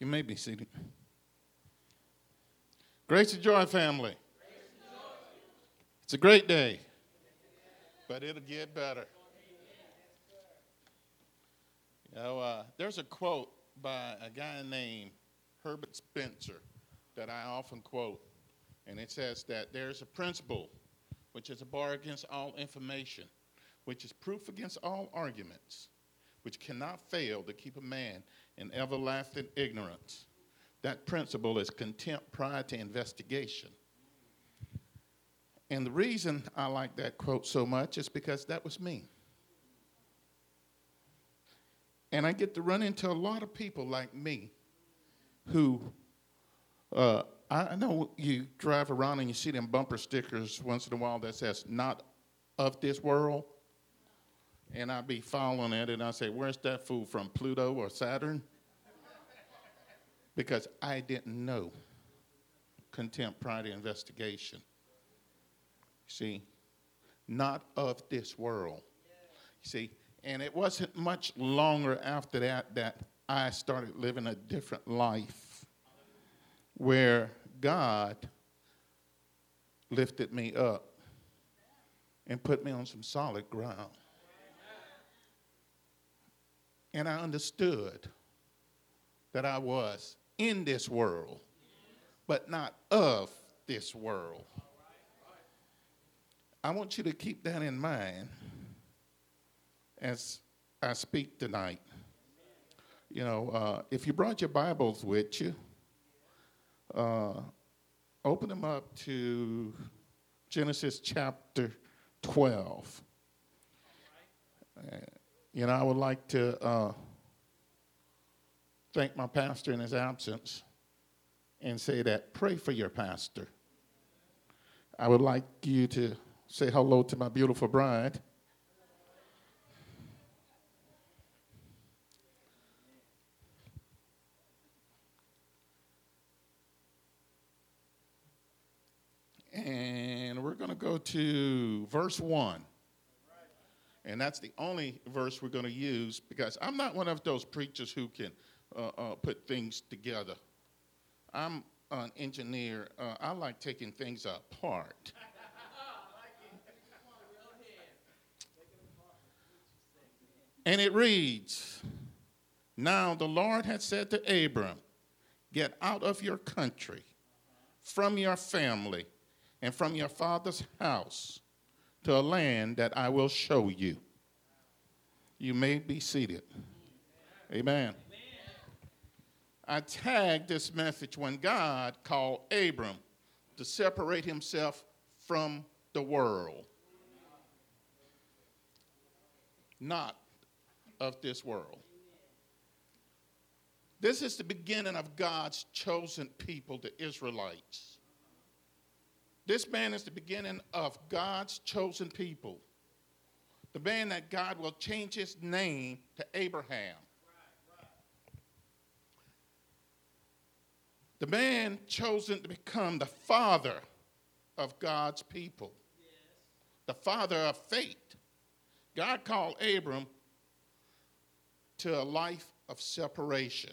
You may be seated. Grace and joy, family. It's a great day, but it'll get better. You know, uh, there's a quote by a guy named Herbert Spencer that I often quote, and it says that there's a principle which is a bar against all information, which is proof against all arguments, which cannot fail to keep a man in everlasting ignorance. That principle is contempt prior to investigation. And the reason I like that quote so much is because that was me. And I get to run into a lot of people like me who, uh, I know you drive around and you see them bumper stickers once in a while that says, not of this world. And I'd be following it and I say, where's that fool from, Pluto or Saturn? Because I didn't know contempt prior to investigation. See, not of this world. See, and it wasn't much longer after that that I started living a different life where God lifted me up and put me on some solid ground. And I understood that I was in this world, but not of this world. I want you to keep that in mind as I speak tonight. You know, uh, if you brought your Bibles with you, uh, open them up to Genesis chapter 12. Uh, you know, I would like to uh, thank my pastor in his absence and say that pray for your pastor. I would like you to say hello to my beautiful bride. And we're going to go to verse 1. And that's the only verse we're going to use because I'm not one of those preachers who can uh, uh, put things together. I'm an engineer. Uh, I like taking things apart. And it reads Now the Lord had said to Abram, Get out of your country, from your family, and from your father's house to a land that I will show you. You may be seated. Amen. I tagged this message when God called Abram to separate himself from the world, not of this world. This is the beginning of God's chosen people, the Israelites. This man is the beginning of God's chosen people. The man that God will change his name to Abraham. The man chosen to become the father of God's people, the father of faith. God called Abram to a life of separation.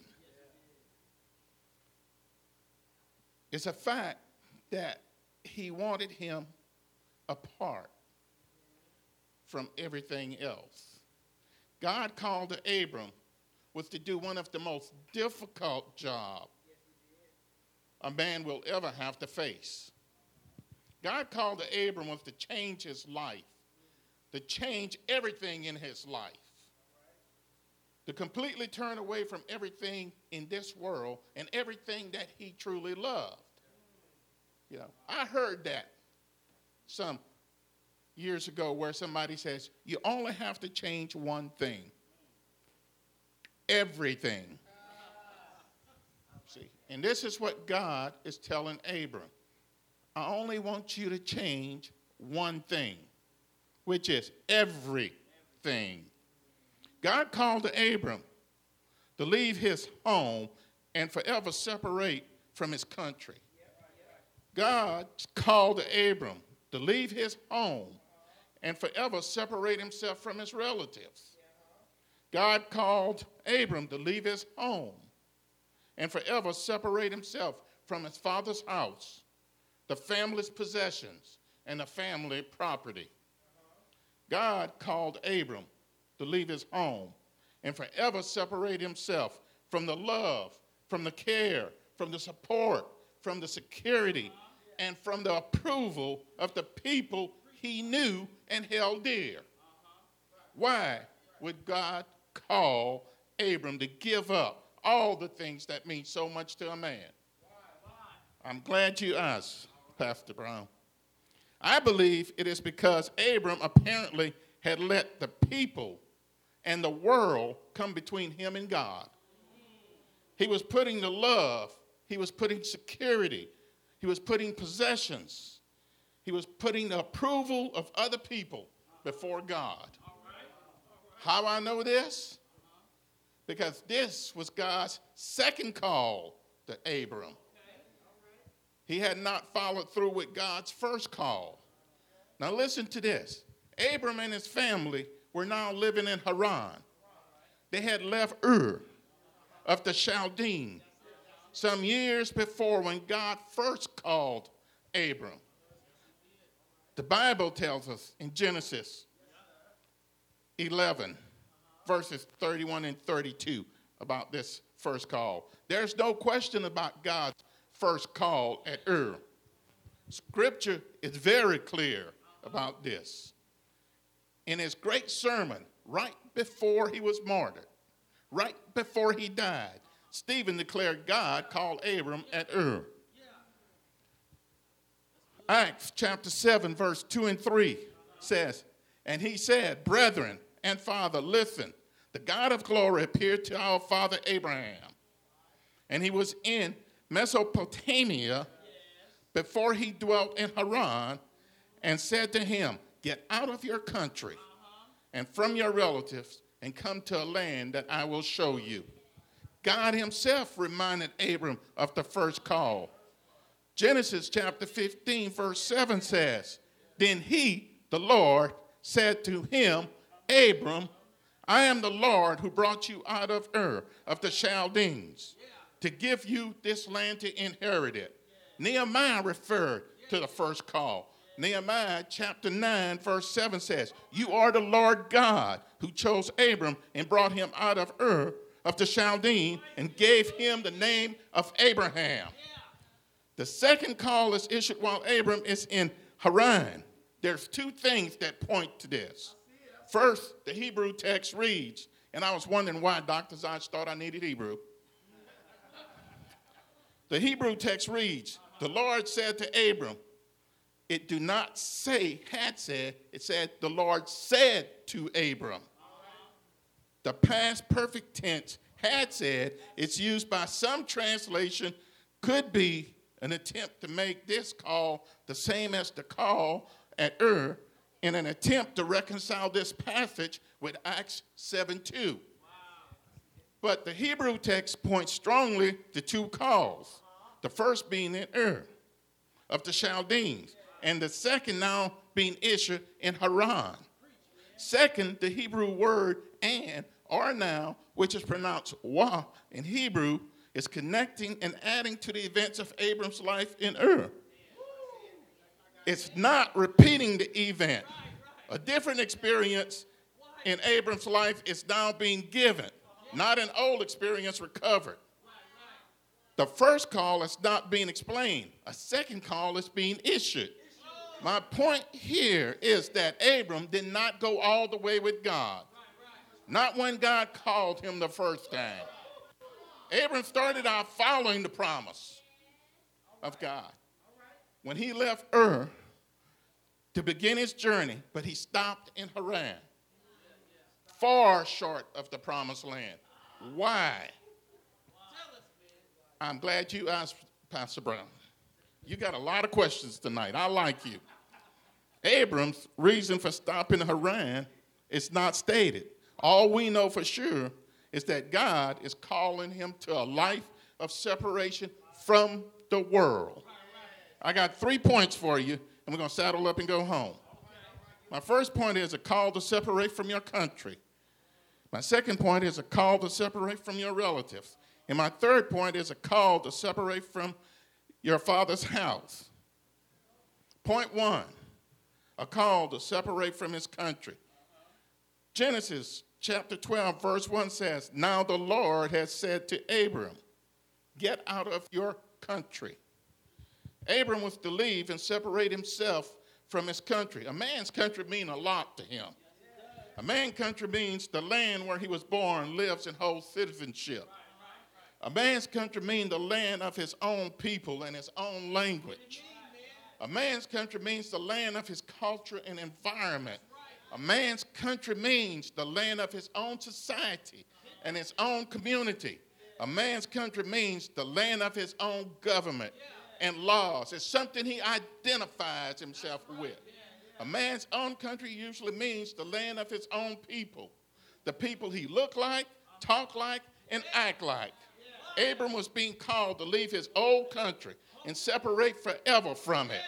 It's a fact that he wanted him apart from everything else. God called to Abram was to do one of the most difficult jobs a man will ever have to face. God called to Abram was to change his life, to change everything in his life to completely turn away from everything in this world and everything that he truly loved. You know, I heard that some years ago where somebody says, you only have to change one thing everything. See, and this is what God is telling Abram. I only want you to change one thing, which is everything. God called to Abram to leave his home and forever separate from his country. God called Abram to leave his home and forever separate himself from his relatives. God called Abram to leave his home and forever separate himself from his father's house, the family's possessions, and the family property. God called Abram to leave his home and forever separate himself from the love, from the care, from the support, from the security, and from the approval of the people he knew and held dear. Why would God call Abram to give up all the things that mean so much to a man? I'm glad you asked, Pastor Brown. I believe it is because Abram apparently had let the people and the world come between him and God. He was putting the love, he was putting security, he was putting possessions, he was putting the approval of other people before God. How I know this? Because this was God's second call to Abram. He had not followed through with God's first call. Now, listen to this Abram and his family were now living in Haran. They had left Ur of the Chaldean some years before when God first called Abram. The Bible tells us in Genesis 11, verses 31 and 32, about this first call. There's no question about God's first call at Ur. Scripture is very clear about this. In his great sermon, right before he was martyred, right before he died, Stephen declared God called Abram at Ur. Acts chapter 7, verse 2 and 3 says, And he said, Brethren and Father, listen, the God of glory appeared to our father Abraham, and he was in Mesopotamia before he dwelt in Haran, and said to him, Get out of your country and from your relatives and come to a land that I will show you. God himself reminded Abram of the first call. Genesis chapter 15, verse 7 says, Then he, the Lord, said to him, Abram, I am the Lord who brought you out of Ur of the Chaldeans to give you this land to inherit it. Nehemiah referred to the first call. Nehemiah chapter 9, verse 7 says, You are the Lord God who chose Abram and brought him out of Ur of the Chaldean and gave him the name of Abraham. The second call is issued while Abram is in Haran. There's two things that point to this. First, the Hebrew text reads, and I was wondering why Dr. Zaj thought I needed Hebrew. The Hebrew text reads, The Lord said to Abram, it do not say had said, it said the Lord said to Abram. The past perfect tense had said, it's used by some translation, could be an attempt to make this call the same as the call at Ur in an attempt to reconcile this passage with Acts 7 2. But the Hebrew text points strongly to two calls. The first being in Ur of the Chaldeans, and the second now being issued in Haran. Second, the Hebrew word and or now, which is pronounced wa in Hebrew, is connecting and adding to the events of Abram's life in Ur. It's not repeating the event. A different experience in Abram's life is now being given, not an old experience recovered. The first call is not being explained, a second call is being issued. My point here is that Abram did not go all the way with God. Not when God called him the first time. Abram started out following the promise of God. When he left Ur to begin his journey, but he stopped in Haran, far short of the promised land. Why? I'm glad you asked, Pastor Brown. You got a lot of questions tonight. I like you. Abram's reason for stopping Haran is not stated. All we know for sure is that God is calling him to a life of separation from the world. I got three points for you, and we're going to saddle up and go home. My first point is a call to separate from your country. My second point is a call to separate from your relatives. And my third point is a call to separate from your father's house. Point one a call to separate from his country. Genesis chapter 12, verse 1 says, Now the Lord has said to Abram, Get out of your country. Abram was to leave and separate himself from his country. A man's country means a lot to him. A man's country means the land where he was born, lives, and holds citizenship. A man's country means the land of his own people and his own language. A man's country means the land of his culture and environment. A man's country means the land of his own society and his own community. A man's country means the land of his own government and laws. It's something he identifies himself with. A man's own country usually means the land of his own people, the people he look like, talk like, and act like. Abram was being called to leave his old country and separate forever from it.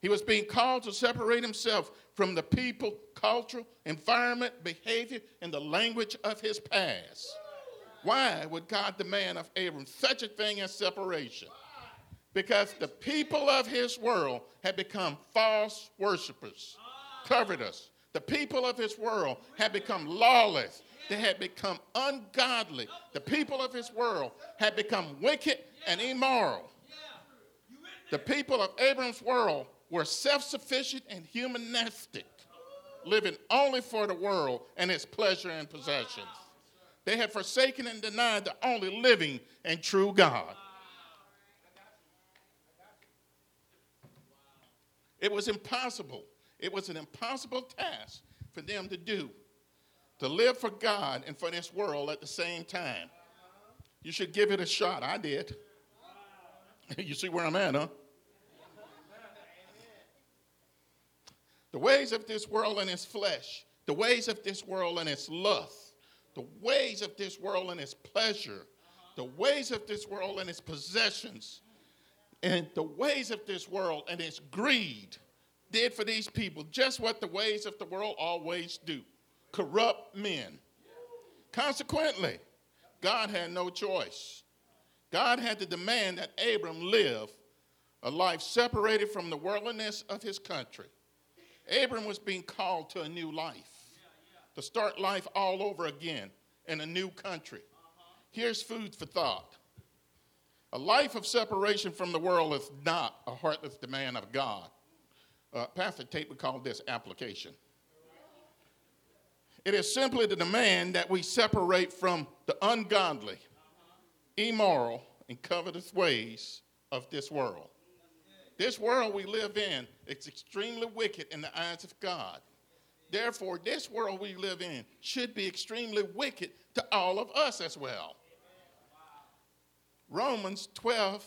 He was being called to separate himself from the people, culture, environment, behavior, and the language of his past. Why would God demand of Abram such a thing as separation? Because the people of his world had become false worshipers, covetous. The people of his world had become lawless. They had become ungodly. The people of his world had become wicked and immoral. The people of Abram's world were self sufficient and humanistic, living only for the world and its pleasure and possessions. They had forsaken and denied the only living and true God. It was impossible. It was an impossible task for them to do, to live for God and for this world at the same time. You should give it a shot. I did. you see where I'm at, huh? The ways of this world and its flesh, the ways of this world and its lust, the ways of this world and its pleasure, the ways of this world and its possessions, and the ways of this world and its greed did for these people just what the ways of the world always do corrupt men. Consequently, God had no choice. God had to demand that Abram live a life separated from the worldliness of his country. Abram was being called to a new life, to start life all over again in a new country. Here's food for thought. A life of separation from the world is not a heartless demand of God. Uh, Pastor Tate would call this application. It is simply the demand that we separate from the ungodly, immoral, and covetous ways of this world. This world we live in is extremely wicked in the eyes of God. Therefore, this world we live in should be extremely wicked to all of us as well. Romans 12,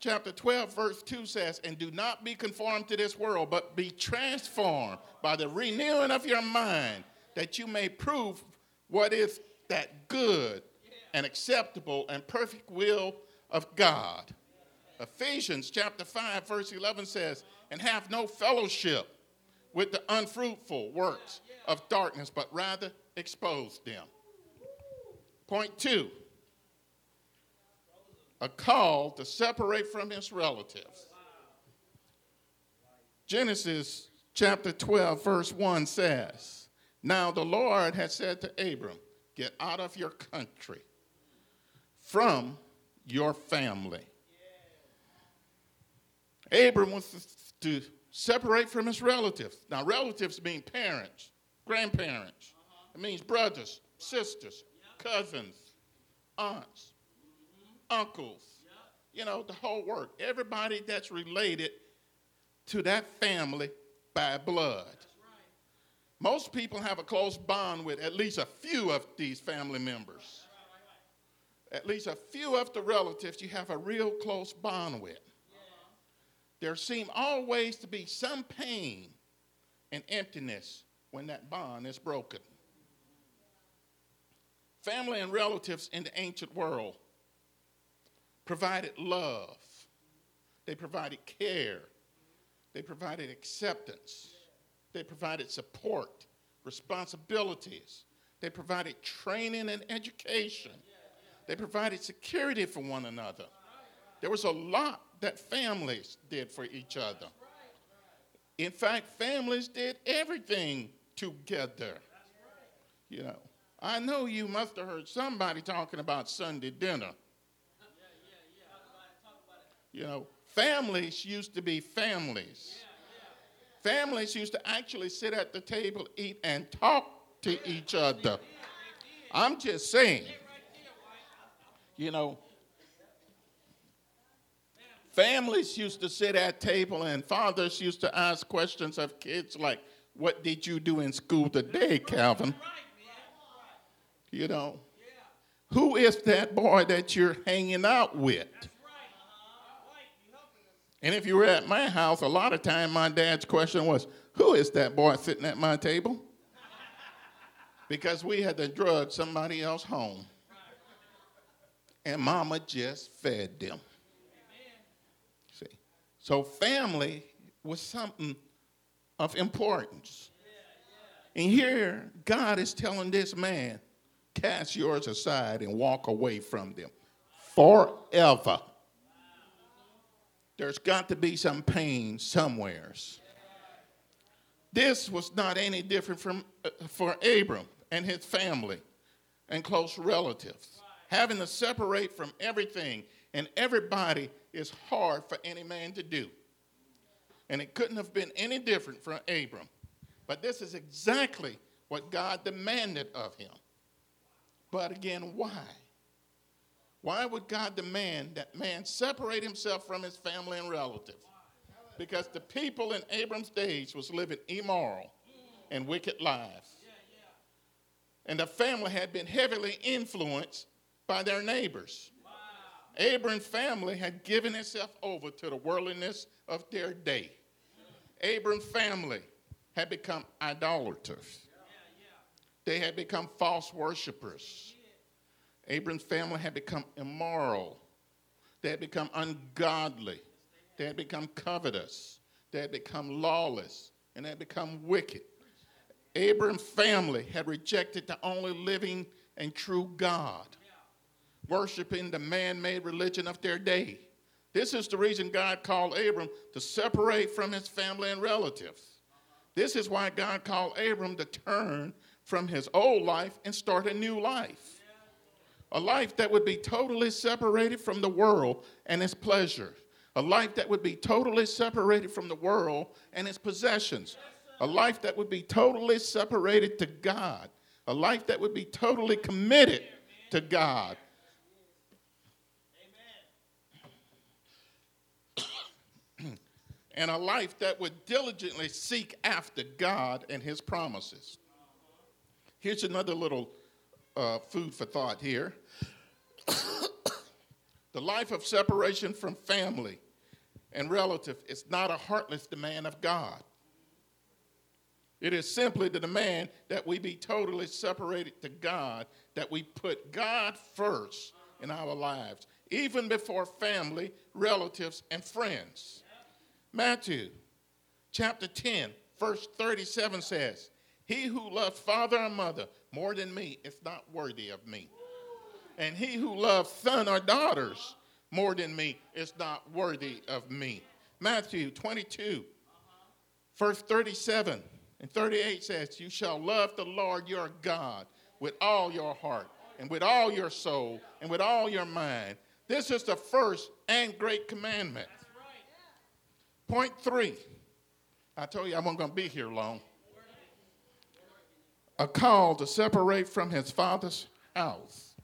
chapter 12, verse 2 says, And do not be conformed to this world, but be transformed by the renewing of your mind, that you may prove what is that good and acceptable and perfect will of God. Ephesians chapter 5, verse 11 says, And have no fellowship with the unfruitful works of darkness, but rather expose them. Point two a call to separate from his relatives. Genesis chapter 12, verse 1 says, Now the Lord had said to Abram, Get out of your country, from your family. Abram was to separate from his relatives. Now, relatives mean parents, grandparents. It means brothers, sisters, cousins, aunts uncles, you know, the whole work. Everybody that's related to that family by blood. Most people have a close bond with at least a few of these family members. At least a few of the relatives you have a real close bond with. There seem always to be some pain and emptiness when that bond is broken. Family and relatives in the ancient world provided love, they provided care, they provided acceptance, they provided support, responsibilities, they provided training and education. They provided security for one another. There was a lot that families did for each other. In fact, families did everything together. You know, I know you must have heard somebody talking about Sunday dinner. You know, families used to be families. Families used to actually sit at the table, eat, and talk to each other. I'm just saying, you know, families used to sit at table and fathers used to ask questions of kids like, what did you do in school today, Calvin? You know, who is that boy that you're hanging out with? And if you were at my house, a lot of time my dad's question was, who is that boy sitting at my table? Because we had to drug somebody else home. And mama just fed them. So family was something of importance. And here, God is telling this man, cast yours aside and walk away from them forever. There's got to be some pain somewheres. This was not any different from uh, for Abram and his family and close relatives. Having to separate from everything and everybody is hard for any man to do. And it couldn't have been any different from Abram. But this is exactly what God demanded of him. But again, why? Why would God demand that man separate himself from his family and relatives? Because the people in Abram's days was living immoral and wicked lives. And the family had been heavily influenced by their neighbors. Abram's family had given itself over to the worldliness of their day. Abram's family had become idolaters. They had become false worshippers. Abram's family had become immoral. They had become ungodly. They had become covetous. They had become lawless. And they had become wicked. Abram's family had rejected the only living and true God, worshiping the man made religion of their day. This is the reason God called Abram to separate from his family and relatives. This is why God called Abram to turn from his old life and start a new life a life that would be totally separated from the world and its pleasure, a life that would be totally separated from the world and its possessions, a life that would be totally separated to God, a life that would be totally committed to God. And a life that would diligently seek after God and His promises. Here's another little uh, food for thought here. the life of separation from family and relative is not a heartless demand of God. It is simply the demand that we be totally separated to God, that we put God first in our lives, even before family, relatives, and friends. Matthew chapter 10, verse 37 says, He who loves father or mother more than me is not worthy of me. And he who loves son or daughters more than me is not worthy of me. Matthew 22, verse 37 and 38 says, You shall love the Lord your God with all your heart and with all your soul and with all your mind. This is the first and great commandment. Point three. I told you I wasn't going to be here long a call to separate from his father's house.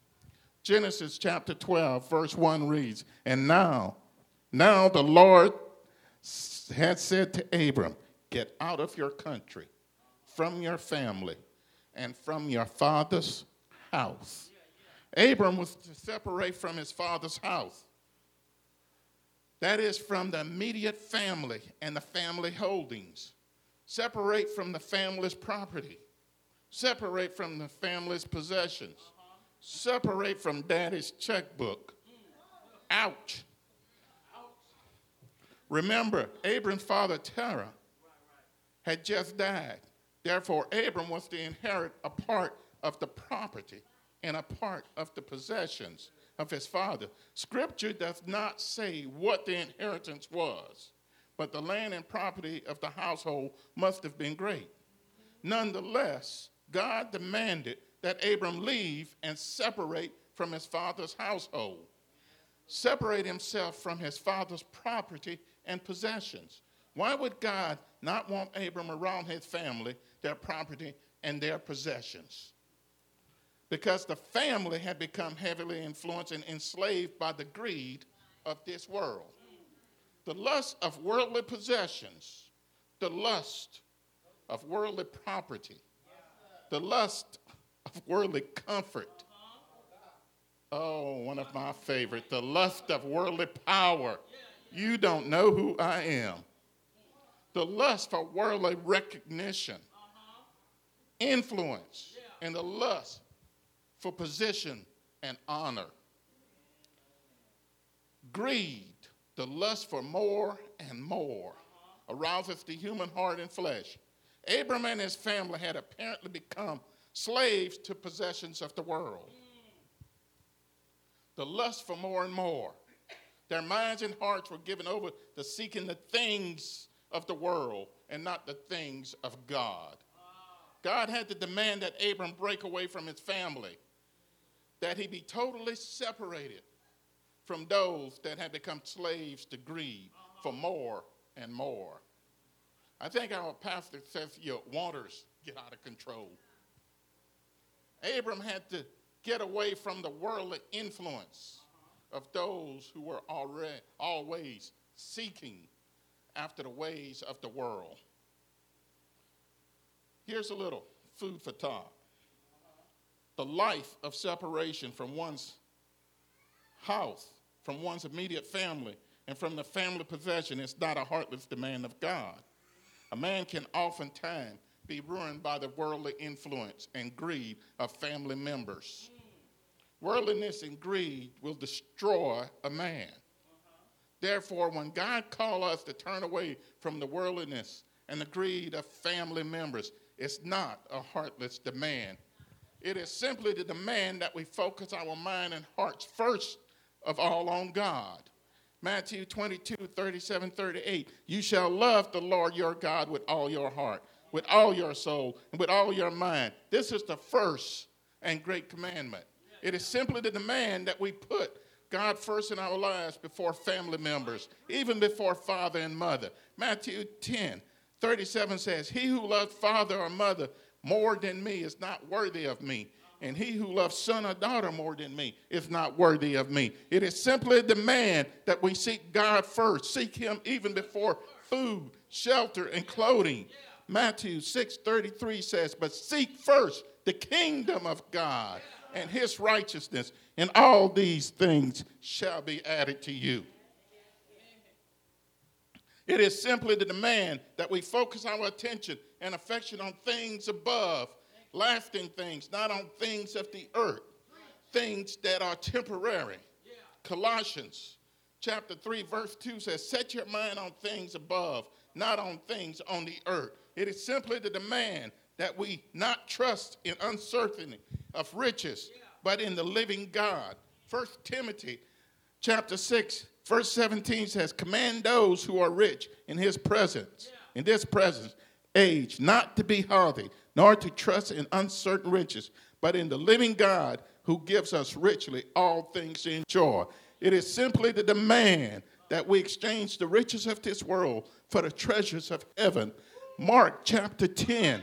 Genesis chapter 12, verse 1 reads, And now, now the Lord had said to Abram, Get out of your country, from your family, and from your father's house. Abram was to separate from his father's house. That is from the immediate family and the family holdings. Separate from the family's property Separate from the family's possessions. Separate from daddy's checkbook. Ouch. Remember, Abram's father Terah had just died. Therefore, Abram was to inherit a part of the property and a part of the possessions of his father. Scripture does not say what the inheritance was, but the land and property of the household must have been great. Nonetheless, God demanded that Abram leave and separate from his father's household, separate himself from his father's property and possessions. Why would God not want Abram around his family, their property, and their possessions? Because the family had become heavily influenced and enslaved by the greed of this world. The lust of worldly possessions, the lust of worldly property, the lust of worldly comfort. Oh, one of my favorite, the lust of worldly power. You don't know who I am. The lust for worldly recognition, influence, and the lust for position and honor. Greed, the lust for more and more, arouses the human heart and flesh. Abram and his family had apparently become slaves to possessions of the world. The lust for more and more. Their minds and hearts were given over to seeking the things of the world and not the things of God. God had to demand that Abram break away from his family, that he be totally separated from those that had become slaves to greed for more and more. I think our pastor says your waters get out of control. Abram had to get away from the worldly influence of those who were already always seeking after the ways of the world. Here's a little food for thought. The life of separation from one's house, from one's immediate family, and from the family possession is not a heartless demand of God. A man can oftentimes be ruined by the worldly influence and greed of family members. Worldliness and greed will destroy a man. Therefore, when God calls us to turn away from the worldliness and the greed of family members, it's not a heartless demand. It is simply the demand that we focus our mind and hearts first of all on God. Matthew 22, 37, 38. You shall love the Lord your God with all your heart, with all your soul and with all your mind. This is the first and great commandment. It is simply the demand that we put God first in our lives before family members, even before father and mother. Matthew 10, 37 says, He who loves father or mother more than me is not worthy of me. And he who loves son or daughter more than me is not worthy of me. It is simply a demand that we seek God first, seek him even before food, shelter, and clothing. Matthew 6:33 says, "But seek first the kingdom of God and his righteousness, and all these things shall be added to you." It is simply the demand that we focus our attention and affection on things above, lasting things, not on things of the earth, things that are temporary. Colossians chapter 3, verse 2 says, Set your mind on things above, not on things on the earth. It is simply the demand that we not trust in uncertainty of riches, but in the living God. First Timothy chapter 6, verse 17 says, Command those who are rich in his presence, in this presence, age, not to be haughty, nor to trust in uncertain riches, but in the living God who gives us richly all things to enjoy. It is simply the demand that we exchange the riches of this world for the treasures of heaven. Mark chapter 10,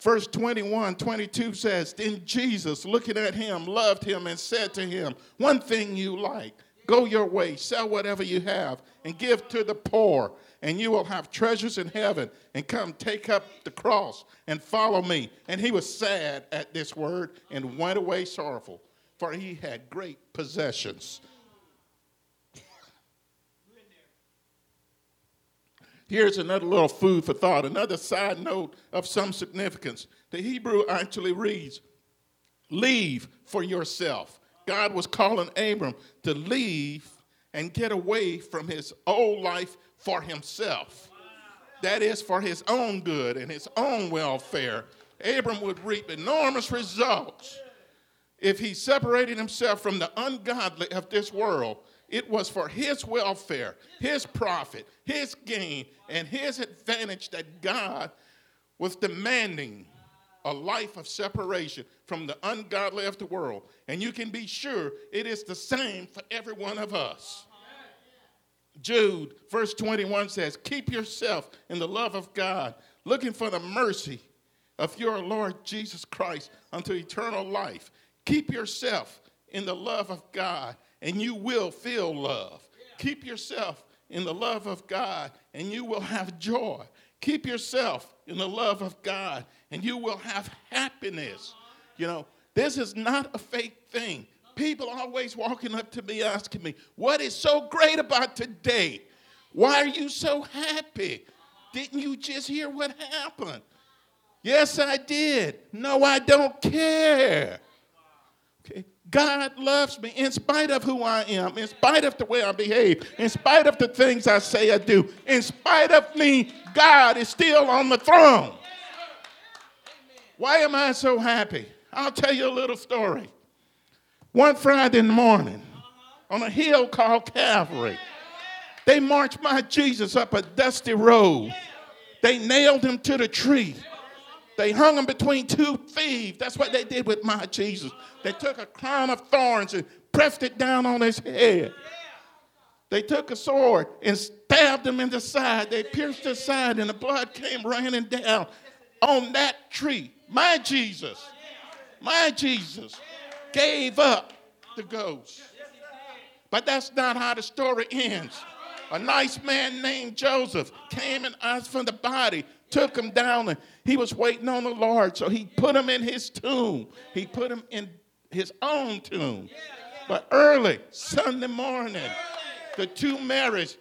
verse 21, 22 says, Then Jesus, looking at him, loved him and said to him, One thing you like, go your way, sell whatever you have, and give to the poor, and you will have treasures in heaven. And come take up the cross and follow me. And he was sad at this word and went away sorrowful, for he had great possessions. Here's another little food for thought, another side note of some significance. The Hebrew actually reads, Leave for yourself. God was calling Abram to leave and get away from his old life for himself. That is for his own good and his own welfare. Abram would reap enormous results if he separated himself from the ungodly of this world, it was for his welfare, his profit, his gain, and his advantage that God was demanding a life of separation from the ungodly of the world. And you can be sure it is the same for every one of us. Jude, verse 21 says, Keep yourself in the love of God, looking for the mercy of your Lord Jesus Christ unto eternal life. Keep yourself in the love of God, and you will feel love. Keep yourself in the love of God, and you will have joy. Keep yourself in the love of God, and you will have happiness. You know, this is not a fake thing. People always walking up to me asking me, What is so great about today? Why are you so happy? Didn't you just hear what happened? Yes, I did. No, I don't care. Okay. God loves me in spite of who I am, in spite of the way I behave, in spite of the things I say I do, in spite of me, God is still on the throne. Why am I so happy? I'll tell you a little story. One Friday morning, uh-huh. on a hill called Calvary, they marched my Jesus up a dusty road. They nailed him to the tree. They hung him between two thieves. That's what they did with my Jesus. They uh-huh. took a crown of thorns and pressed it down on his head. They took a sword and stabbed him in the side. They pierced his side, and the blood came raining down on that tree. My Jesus, my Jesus gave up the ghost. But that's not how the story ends. A nice man named Joseph came and asked for the body took him down and he was waiting on the Lord. So he put him in his tomb. He put him in his own tomb. But early, Sunday morning, the two Marys,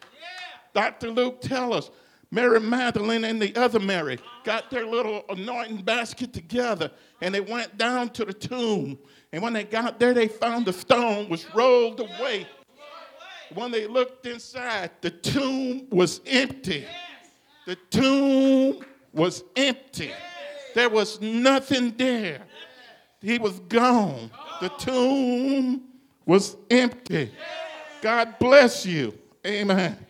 Dr. Luke tell us, Mary Magdalene and the other Mary got their little anointing basket together and they went down to the tomb. And when they got there, they found the stone was rolled away. When they looked inside, the tomb was empty. The tomb was empty. There was nothing there. He was gone. The tomb was empty. God bless you. Amen.